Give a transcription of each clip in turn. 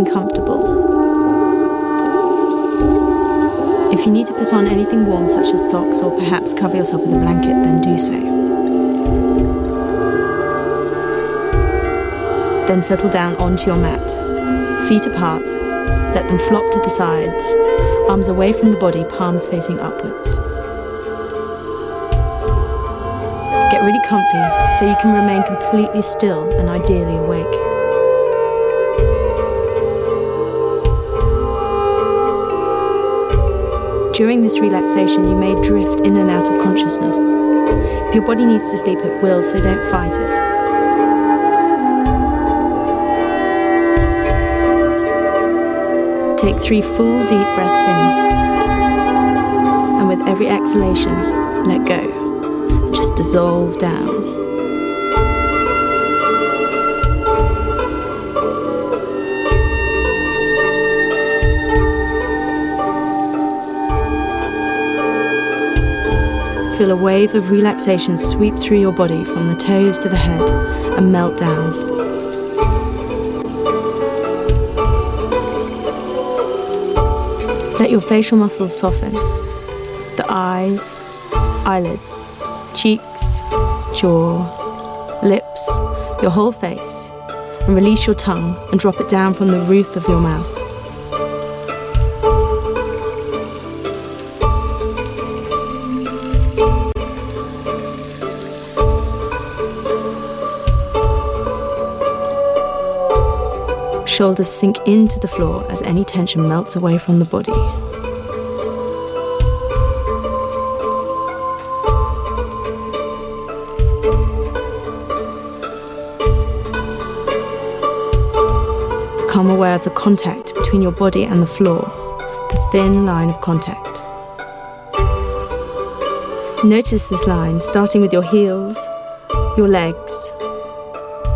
Getting comfortable. If you need to put on anything warm, such as socks, or perhaps cover yourself with a blanket, then do so. Then settle down onto your mat, feet apart, let them flop to the sides, arms away from the body, palms facing upwards. Get really comfy so you can remain completely still and ideally awake. During this relaxation, you may drift in and out of consciousness. If your body needs to sleep, it will, so don't fight it. Take three full deep breaths in, and with every exhalation, let go. Just dissolve down. Feel a wave of relaxation sweep through your body from the toes to the head and melt down. Let your facial muscles soften. The eyes, eyelids, cheeks, jaw, lips, your whole face, and release your tongue and drop it down from the roof of your mouth. Shoulders sink into the floor as any tension melts away from the body. Become aware of the contact between your body and the floor, the thin line of contact. Notice this line starting with your heels, your legs,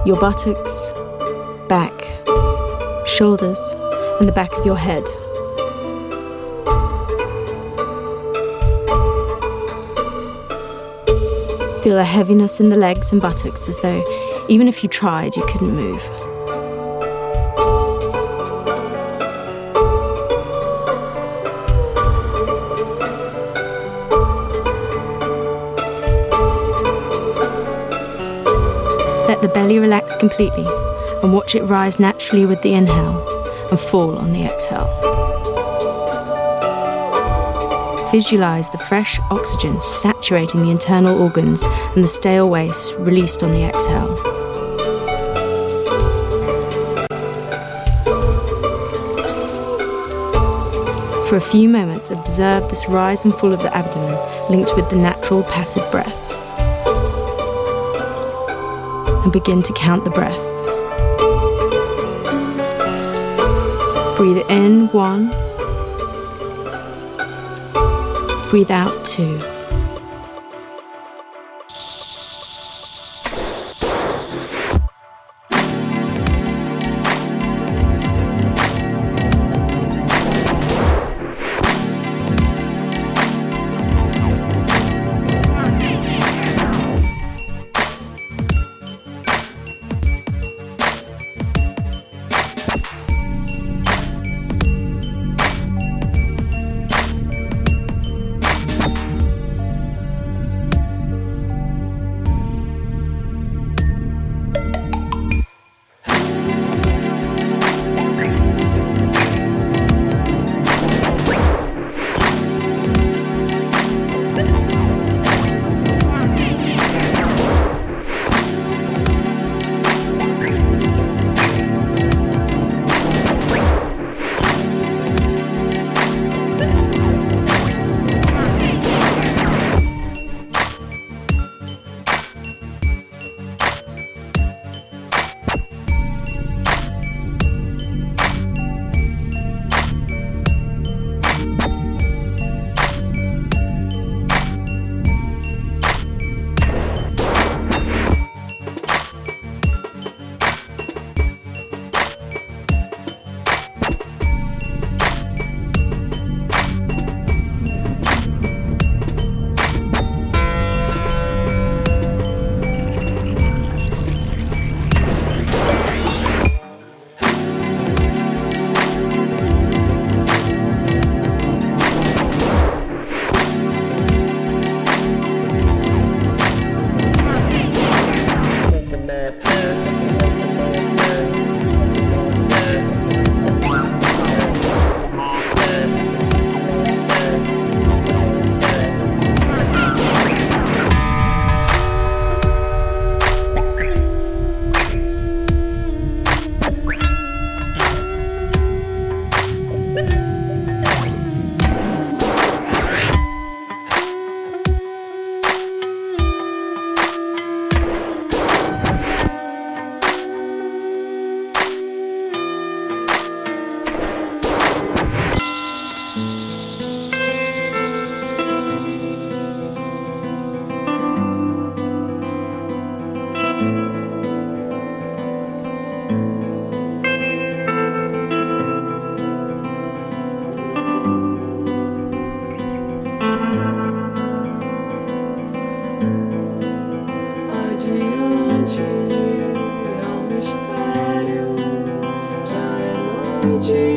your buttocks, shoulders, and the back of your head. Feel a heaviness in the legs and buttocks as though, even if you tried, you couldn't move. Let the belly relax completely and watch it rise naturally with the inhale and fall on the exhale. Visualize the fresh oxygen saturating the internal organs and the stale waste released on the exhale. For a few moments, observe this rise and fall of the abdomen linked with the natural passive breath. And begin to count the breath. Breathe in one, breathe out two.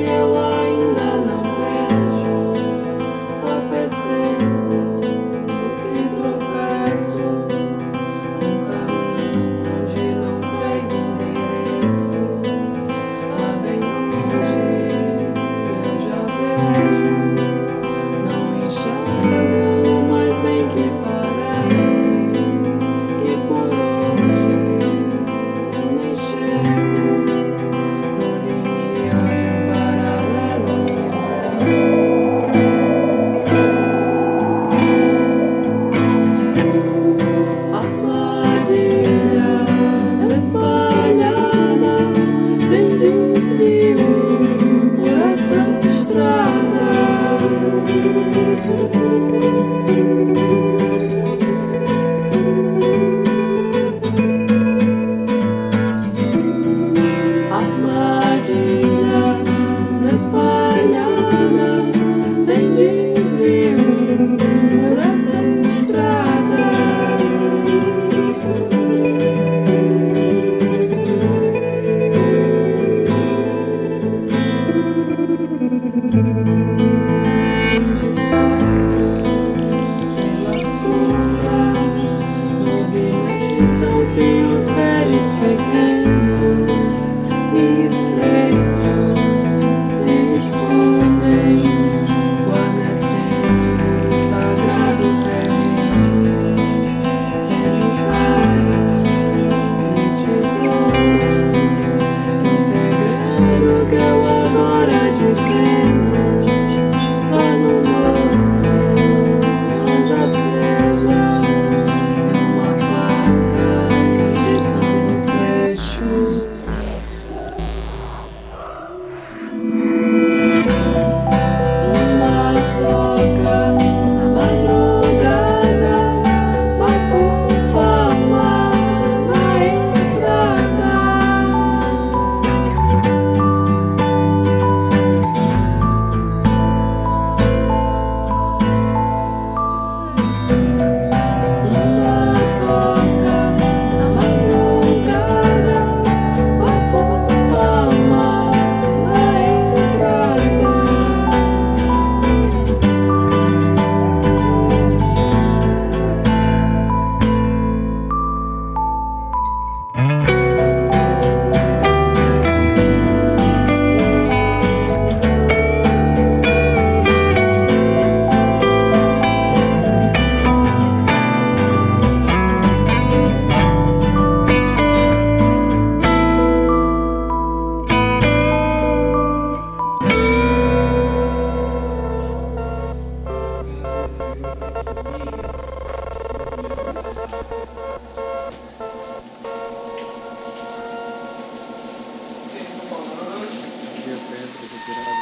eu ainda.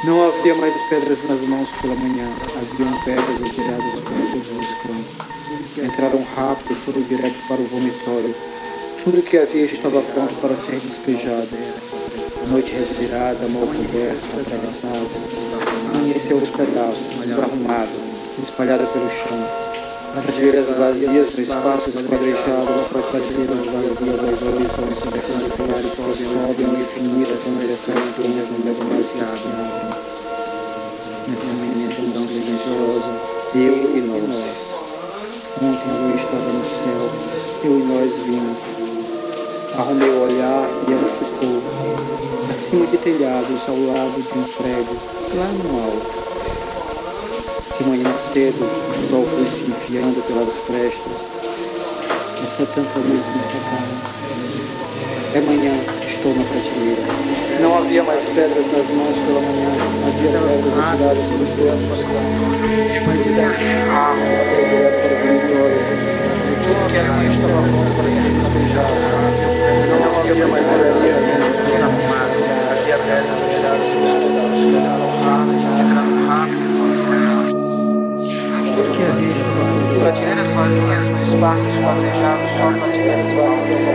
Não havia mais pedras nas mãos pela manhã, haviam pedras retiradas por todos os cantos. Entraram rápido e foram direto para o vomitório. Tudo o que havia estava pronto para ser despejado. A noite revirada, mal coberta, atravessada, amanheceu os pedaços, desarrumado, espalhada pelo chão. Nas prateleiras vazias do espaço esquadrejado, as prateleiras vazias, as horizontes supercantes solares só sobem infinitas conversões plenas no meu mascado. Nessa momento tão silenciosa, eu e nós. Ontem a lua estava no céu, eu e nós vimos. Arrumei o olhar e ela ficou. Acima de telhados, ao lado de um prédio, lá no alto de manhã cedo, o sol foi se enfiando pelas frestas. Essa é tanta luz me tocava. É manhã, estou na prateleira. Não havia mais pedras nas mãos pela manhã, havia pedras atiradas pelos dedos. Mas ah, a vitória. Que estava para ser despejado. Não havia mais pedras na fumaça, havia pedras atiradas pelos prateleiras vazias nos espaços planejados só para diversão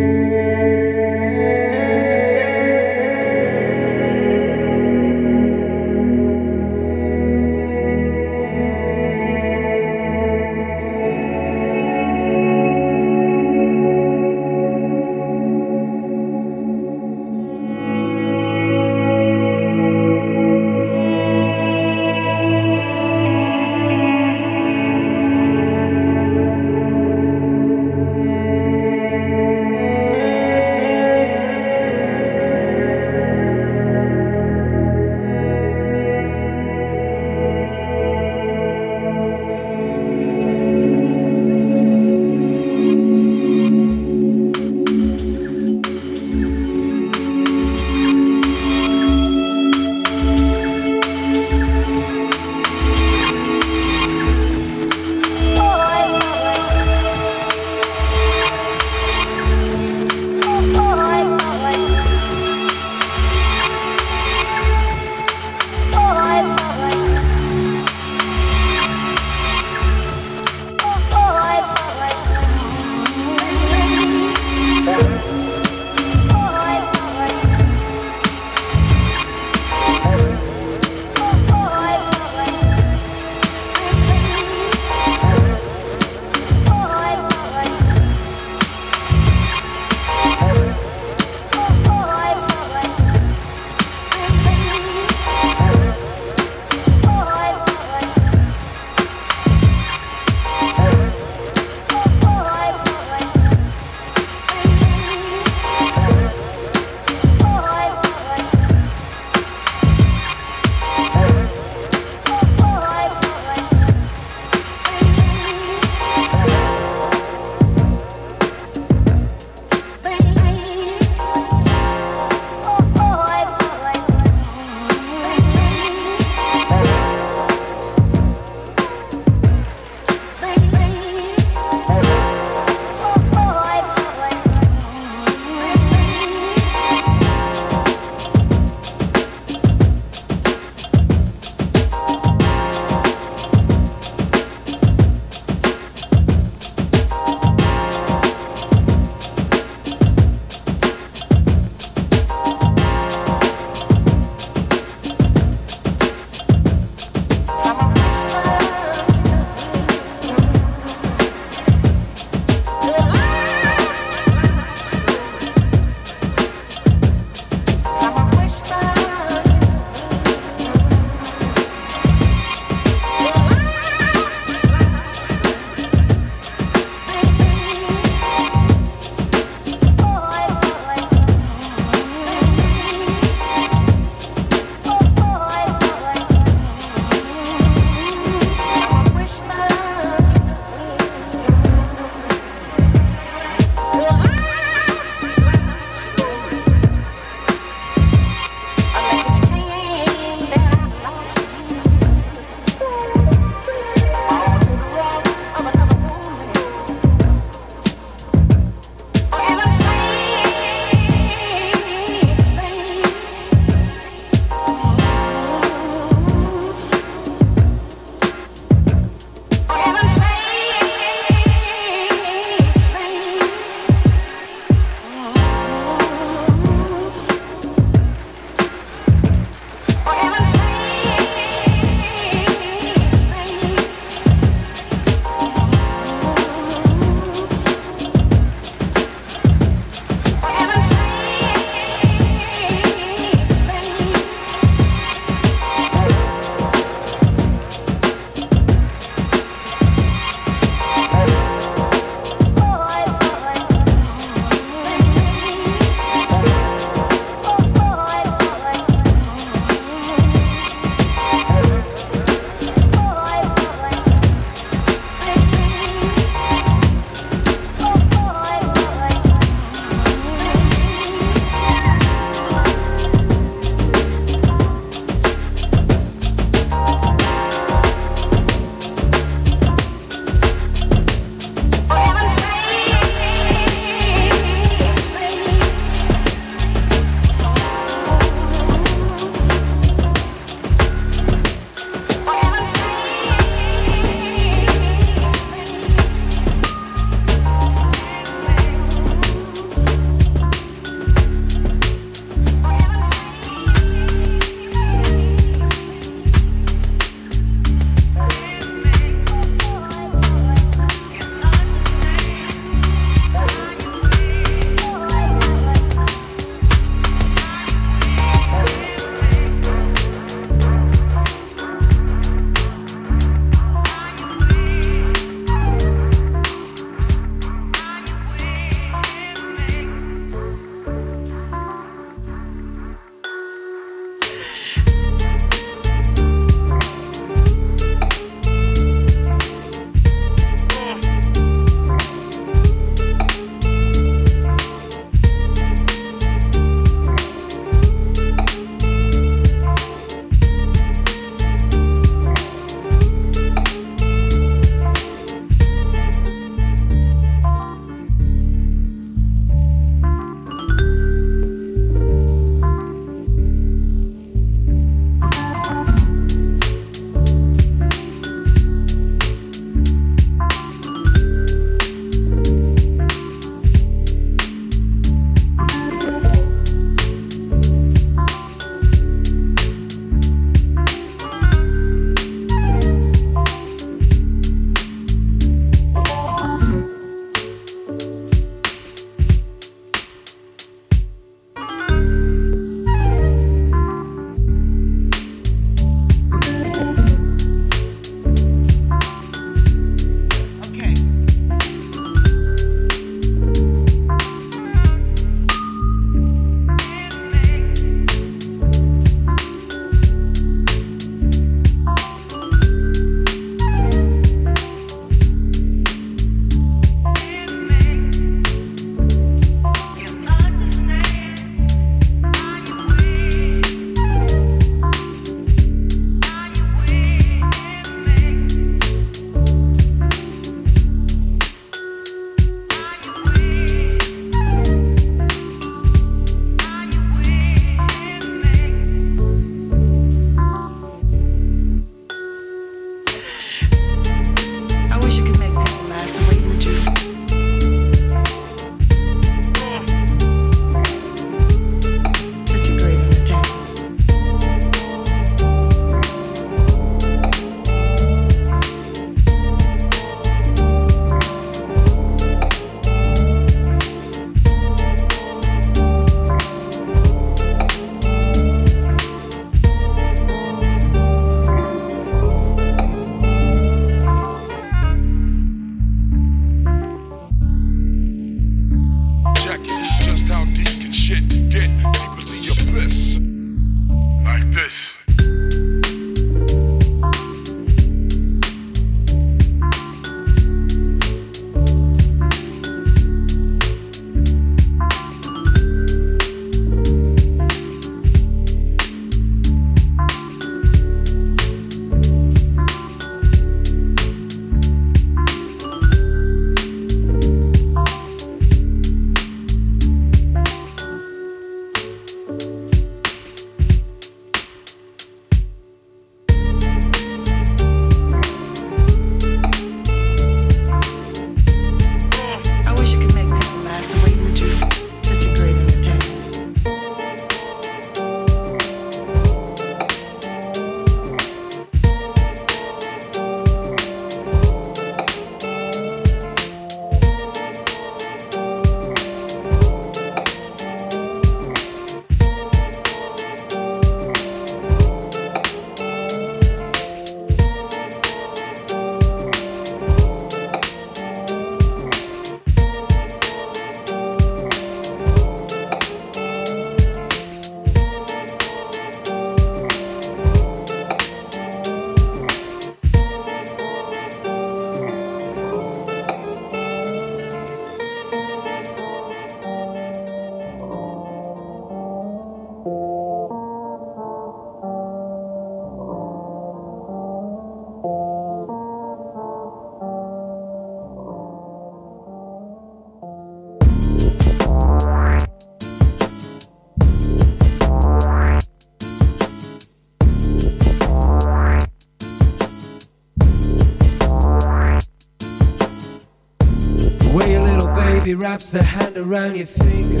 wraps her hand around your finger.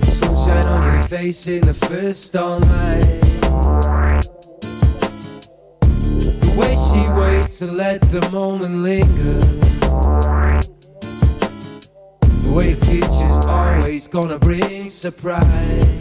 Sunshine on your face in the first dawn light. The way she waits to let the moment linger. The way the future's always gonna bring surprise.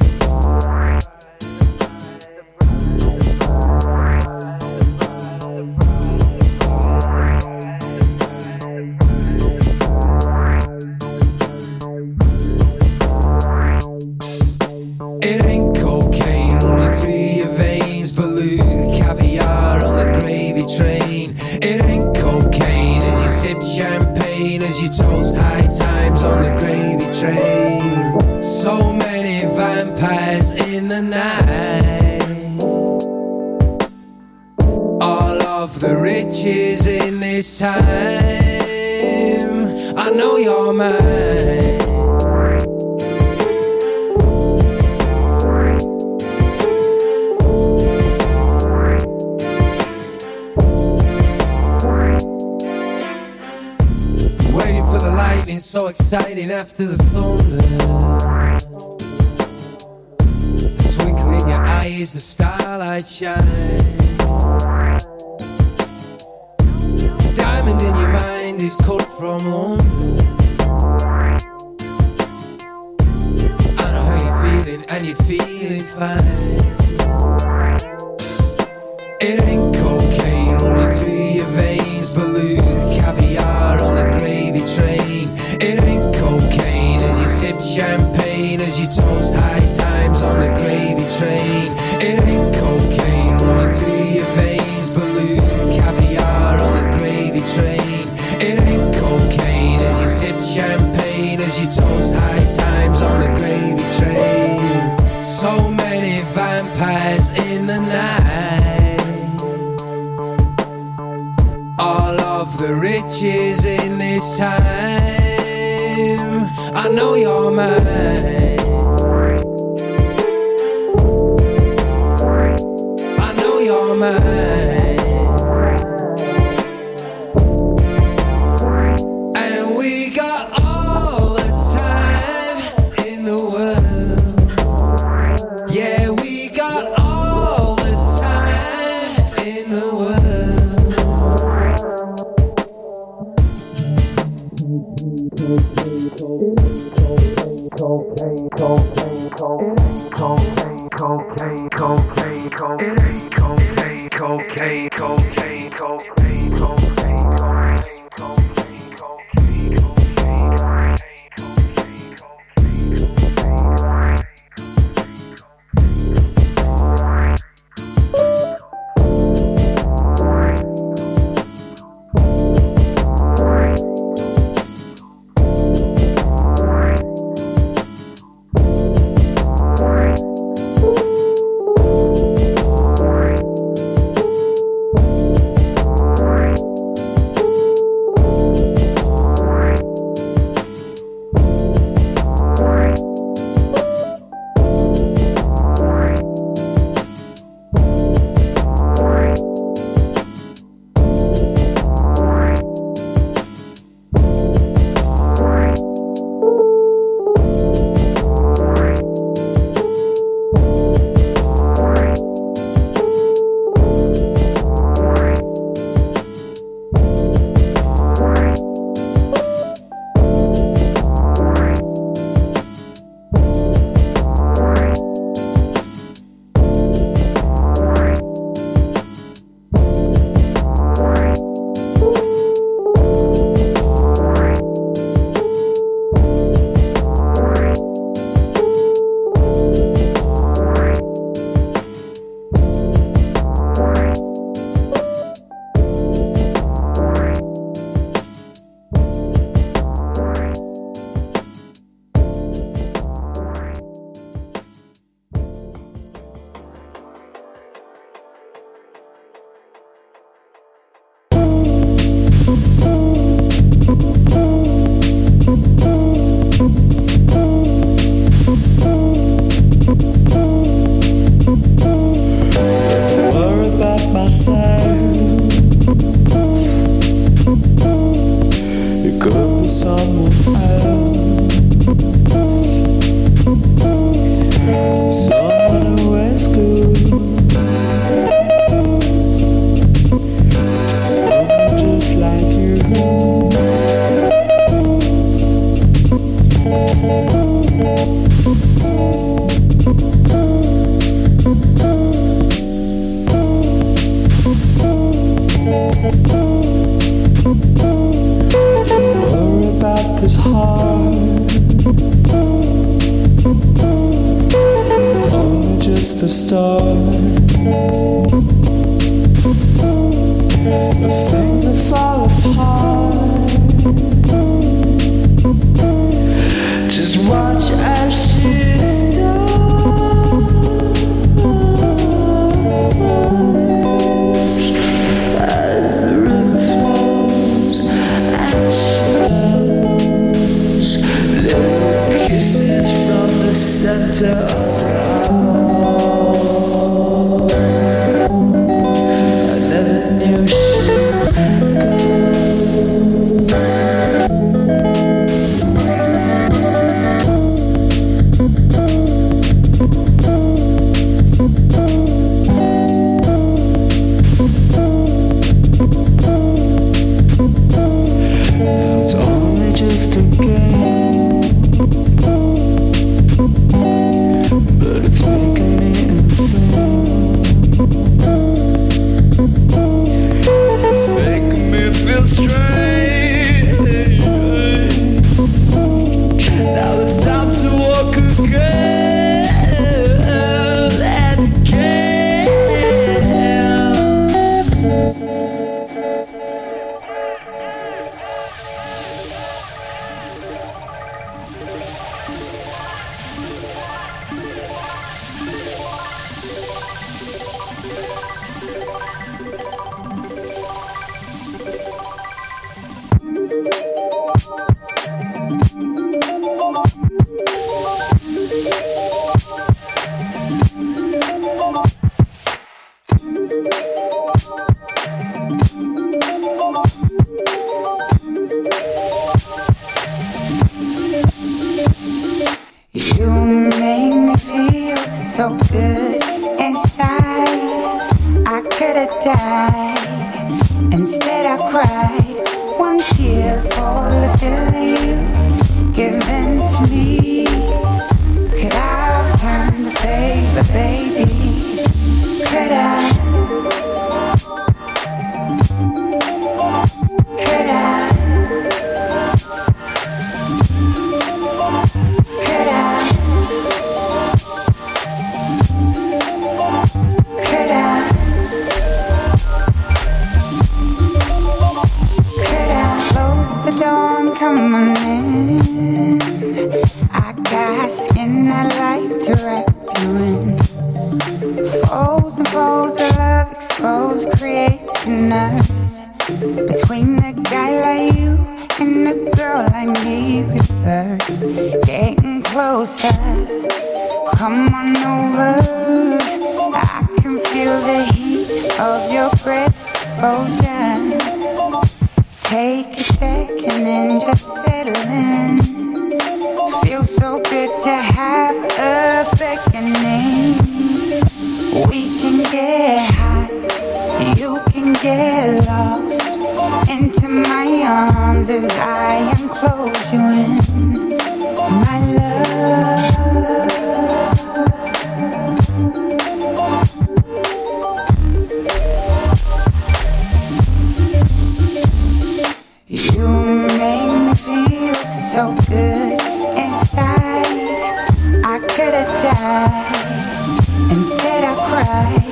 died. Instead, I cried.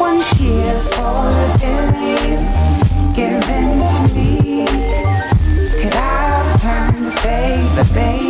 One tear for the feeling you've given to me. Could I turn the favor, baby?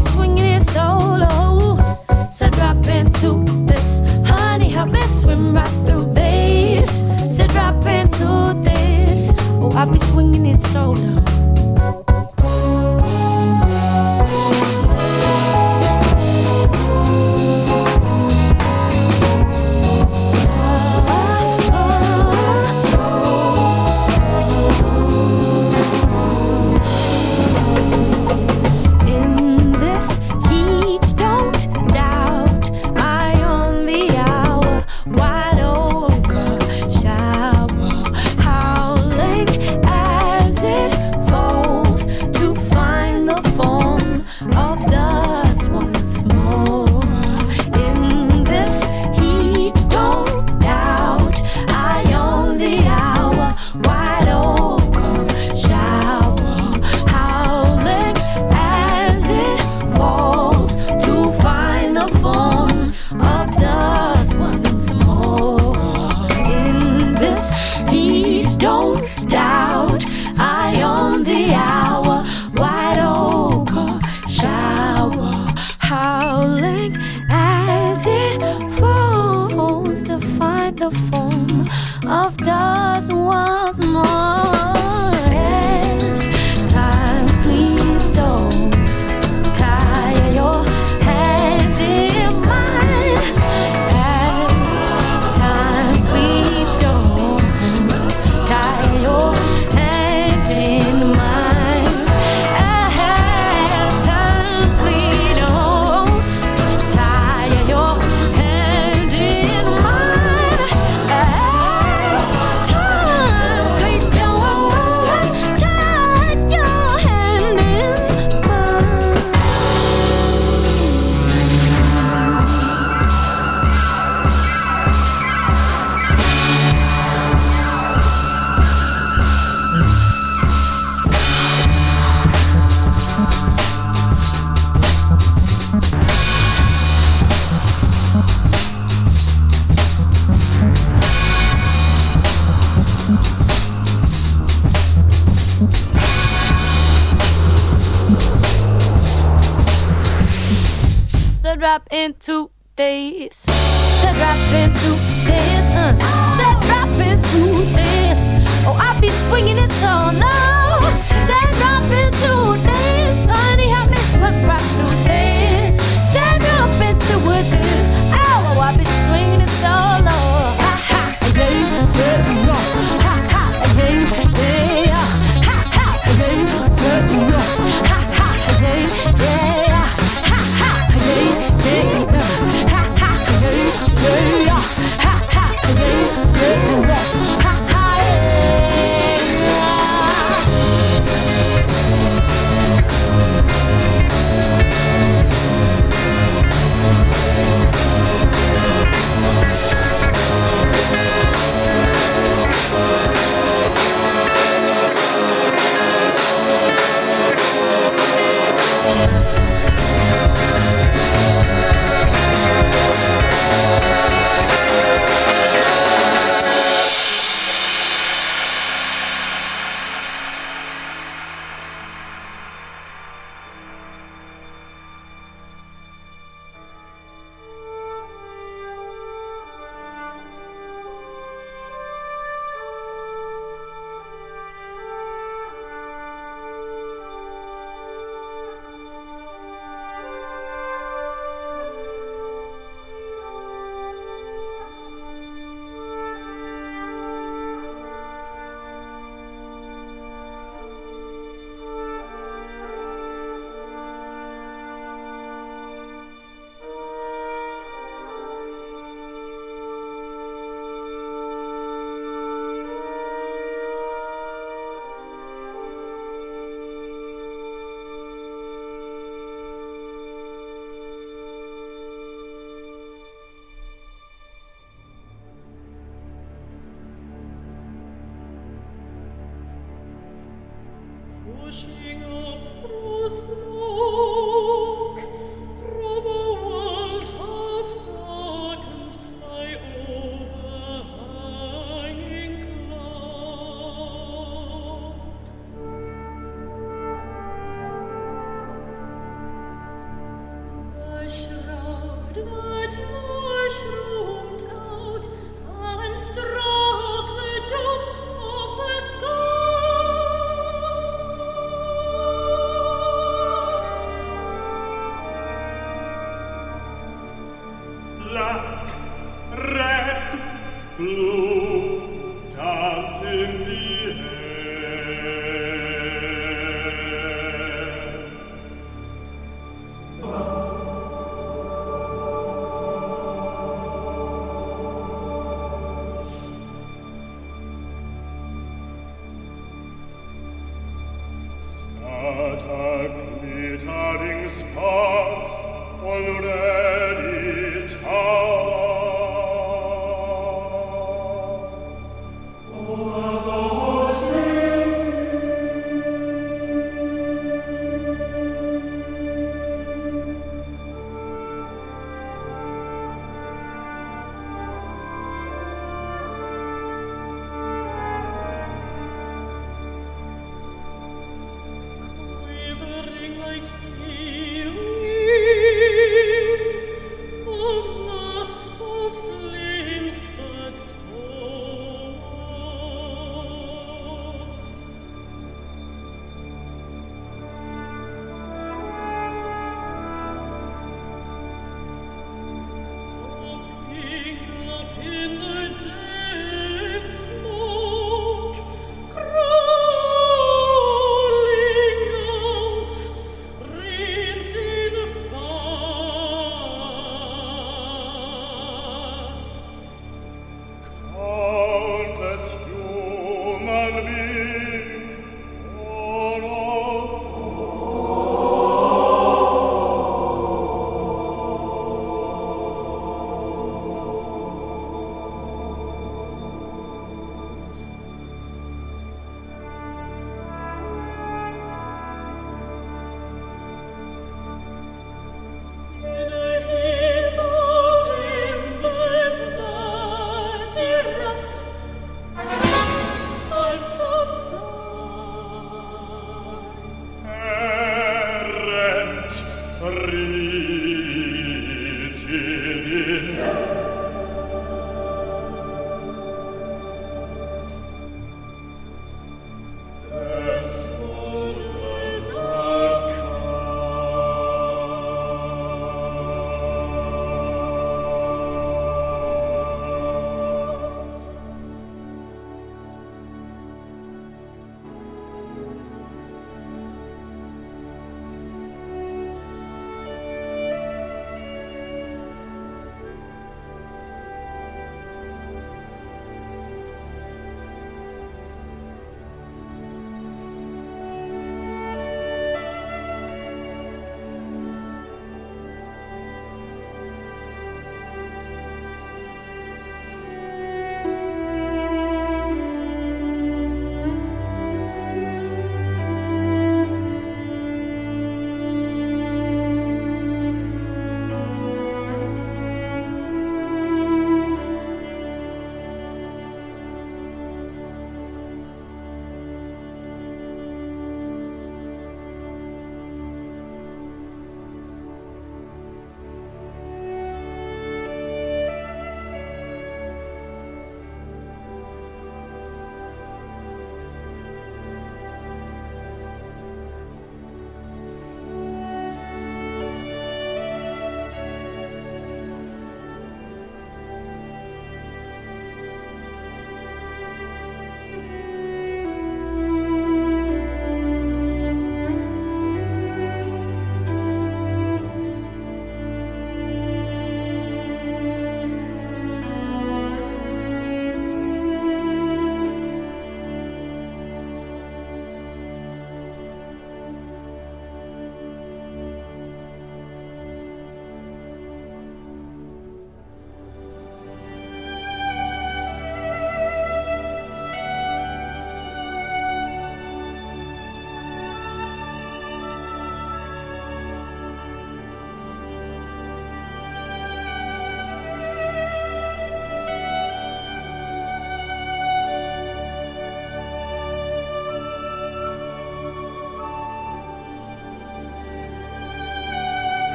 Fall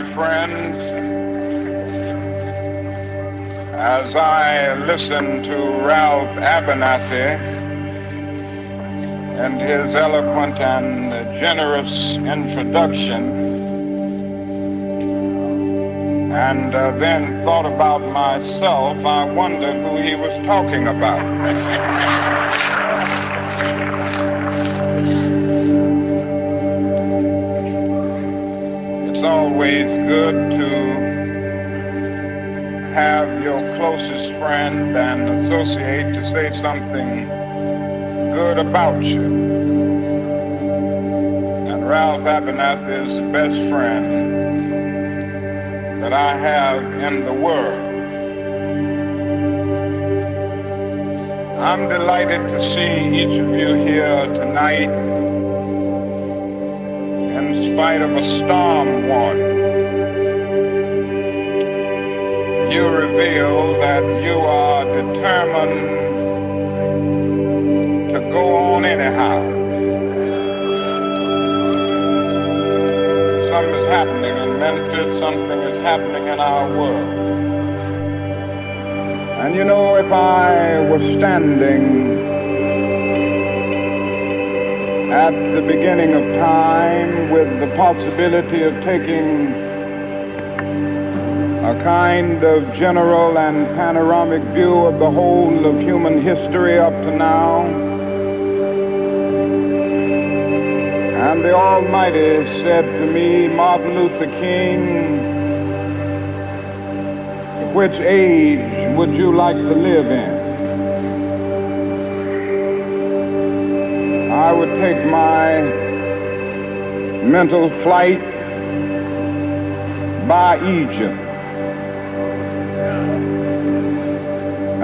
my friends. As I listen to Ralph Abernathy and his eloquent and generous introduction, and uh, then thought about myself, I wondered who he was talking about. always good to have your closest friend and associate to say something good about you. And Ralph Abernathy is the best friend that I have in the world. I'm delighted to see each of you here tonight in spite of a storm warning. You reveal that you are determined to go on anyhow. Something is happening in Memphis, something is happening in our world. And you know, if I was standing at the beginning of time with the possibility of taking a kind of general and panoramic view of the whole of human history up to now. And the Almighty said to me, Martin Luther King, which age would you like to live in? I would take my mental flight by Egypt.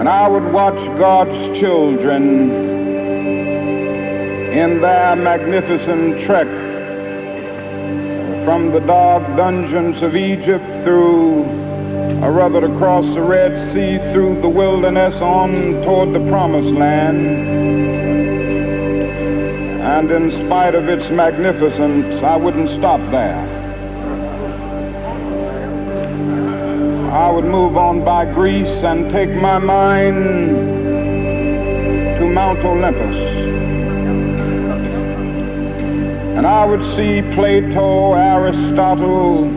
And I would watch God's children in their magnificent trek from the dark dungeons of Egypt through, or rather across the Red Sea, through the wilderness on toward the promised land. And in spite of its magnificence, I wouldn't stop there. I would move on by Greece and take my mind to Mount Olympus. And I would see Plato, Aristotle,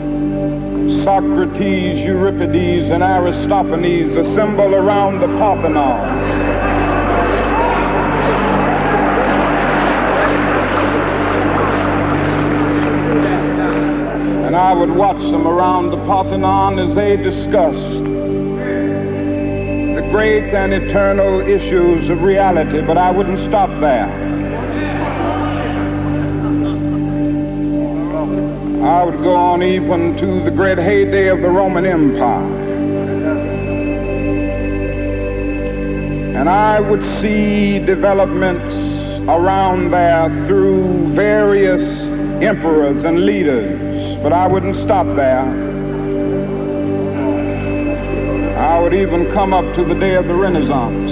Socrates, Euripides, and Aristophanes assemble around the Parthenon. And I would watch them around the Parthenon as they discussed the great and eternal issues of reality, but I wouldn't stop there. I would go on even to the great heyday of the Roman Empire. And I would see developments around there through various emperors and leaders but I wouldn't stop there. I would even come up to the day of the Renaissance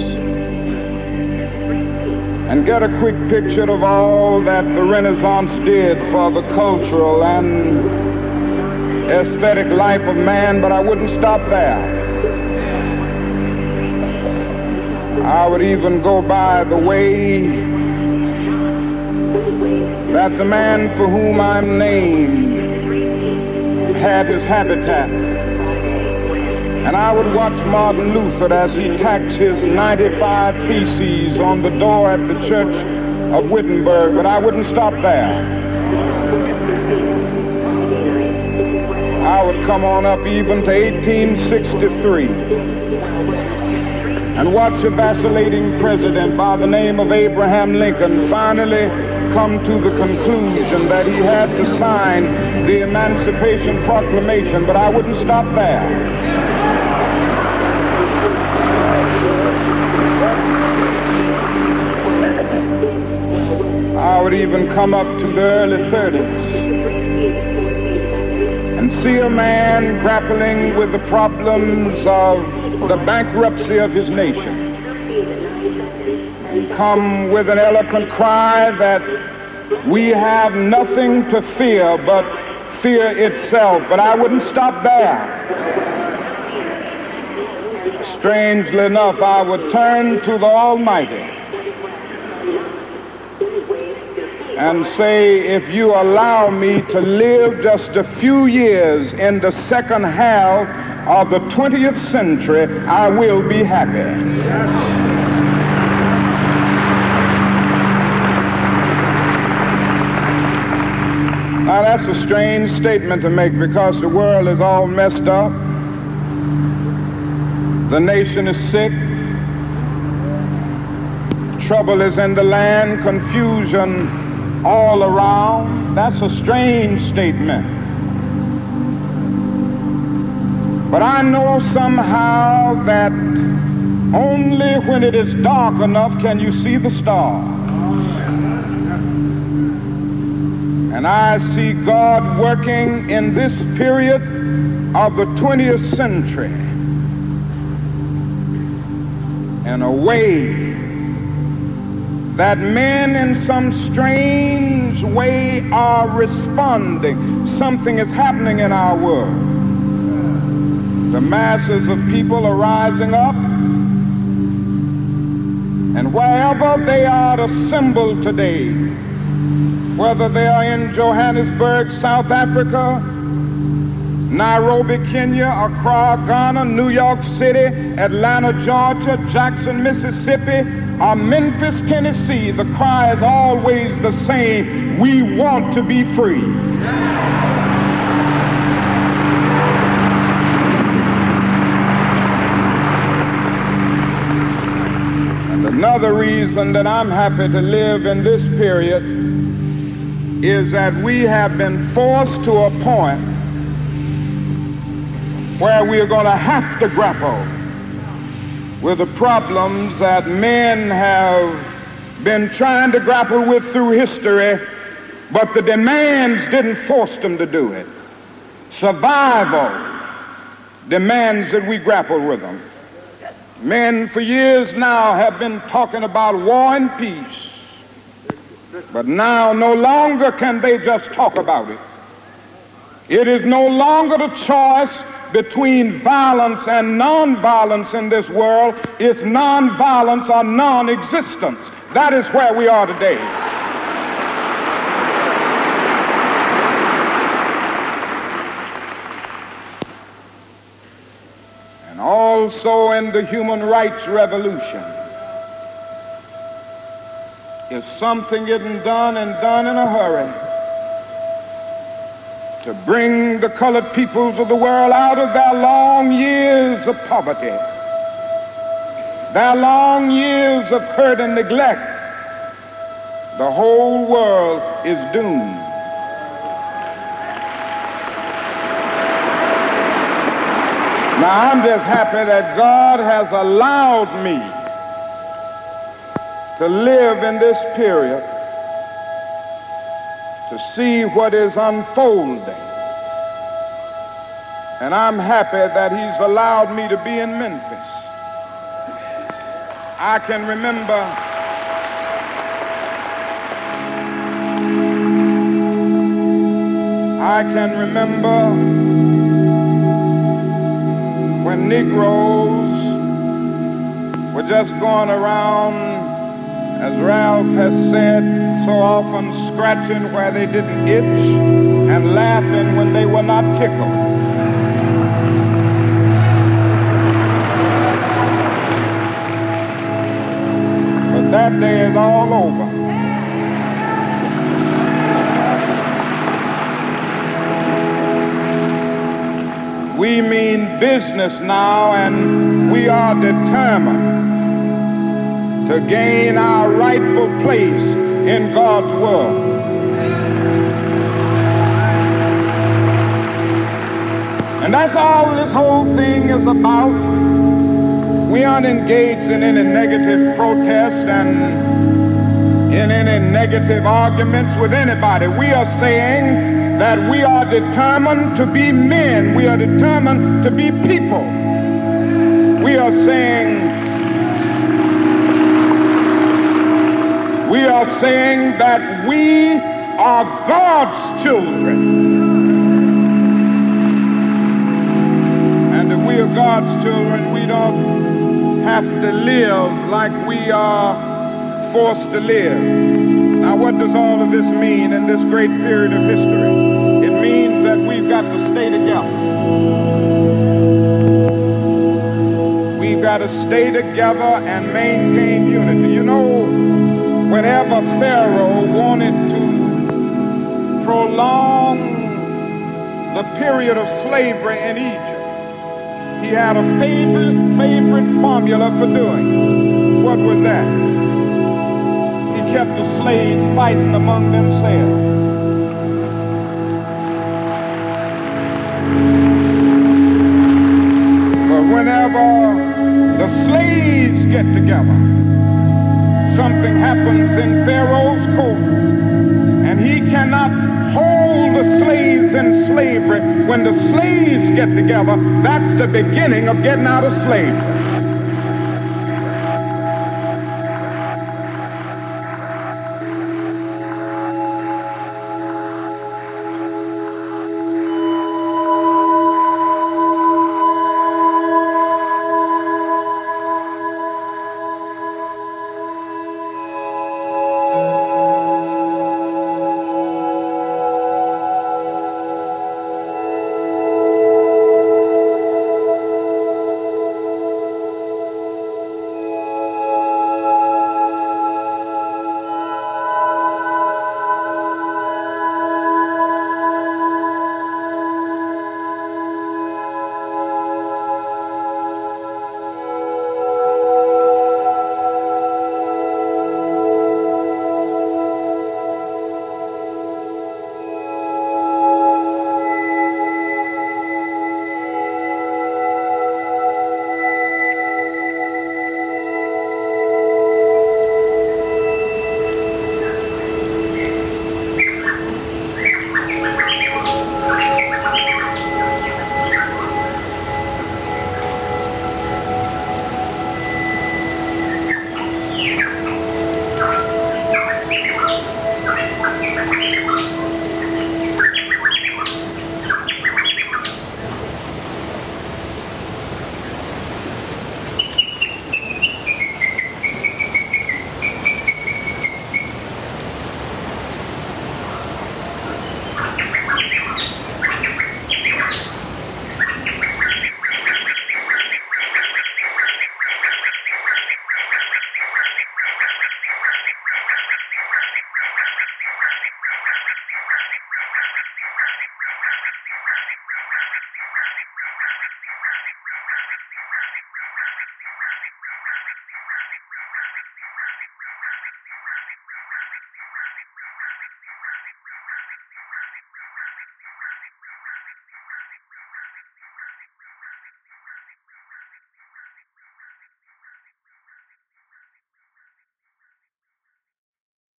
and get a quick picture of all that the Renaissance did for the cultural and aesthetic life of man, but I wouldn't stop there. I would even go by the way that the man for whom I'm named had his habitat. And I would watch Martin Luther as he tacked his 95 theses on the door at the church of Wittenberg, but I wouldn't stop there. I would come on up even to 1863 and watch a vacillating president by the name of Abraham Lincoln finally come to the conclusion that he had to sign the Emancipation Proclamation, but I wouldn't stop there. I would even come up to the early 30s and see a man grappling with the problems of the bankruptcy of his nation come with an eloquent cry that we have nothing to fear but fear itself, but I wouldn't stop there. Strangely enough, I would turn to the Almighty and say, if you allow me to live just a few years in the second half of the 20th century, I will be happy. Now that's a strange statement to make because the world is all messed up. The nation is sick. Trouble is in the land, confusion all around. That's a strange statement. But I know somehow that only when it is dark enough can you see the stars. And I see God working in this period of the 20th century in a way that men in some strange way are responding. Something is happening in our world. The masses of people are rising up, and wherever they are assembled today, whether they are in Johannesburg, South Africa, Nairobi, Kenya, Accra, Ghana, New York City, Atlanta, Georgia, Jackson, Mississippi, or Memphis, Tennessee, the cry is always the same. We want to be free. And another reason that I'm happy to live in this period is that we have been forced to a point where we are going to have to grapple with the problems that men have been trying to grapple with through history, but the demands didn't force them to do it. Survival demands that we grapple with them. Men for years now have been talking about war and peace. But now no longer can they just talk about it. It is no longer the choice between violence and nonviolence in this world. It's nonviolence or non-existence. That is where we are today. And also in the human rights revolution if something isn't done and done in a hurry to bring the colored peoples of the world out of their long years of poverty, their long years of hurt and neglect, the whole world is doomed. Now, I'm just happy that God has allowed me to live in this period to see what is unfolding. And I'm happy that he's allowed me to be in Memphis. I can remember I can remember when Negroes were just going around as Ralph has said, so often scratching where they didn't itch and laughing when they were not tickled. But that day is all over. We mean business now, and we are determined to gain our rightful place in God's world. And that's all this whole thing is about. We aren't engaged in any negative protest and in any negative arguments with anybody. We are saying that we are determined to be men. We are determined to be people. We are saying we are saying that we are God's children. And if we are God's children, we don't have to live like we are forced to live. Now, what does all of this mean in this great period of history? It means that we've got to stay together. We've got to stay together and maintain unity. You know, whenever Pharaoh wanted to prolong the period of slavery in Egypt, he had a favorite, favorite formula for doing it. What was that? He kept the slaves fighting among themselves. But whenever the slaves get together, something happens in Pharaoh's court, and he cannot hold the slaves in slavery. When the slaves get together, that's the beginning of getting out of slavery.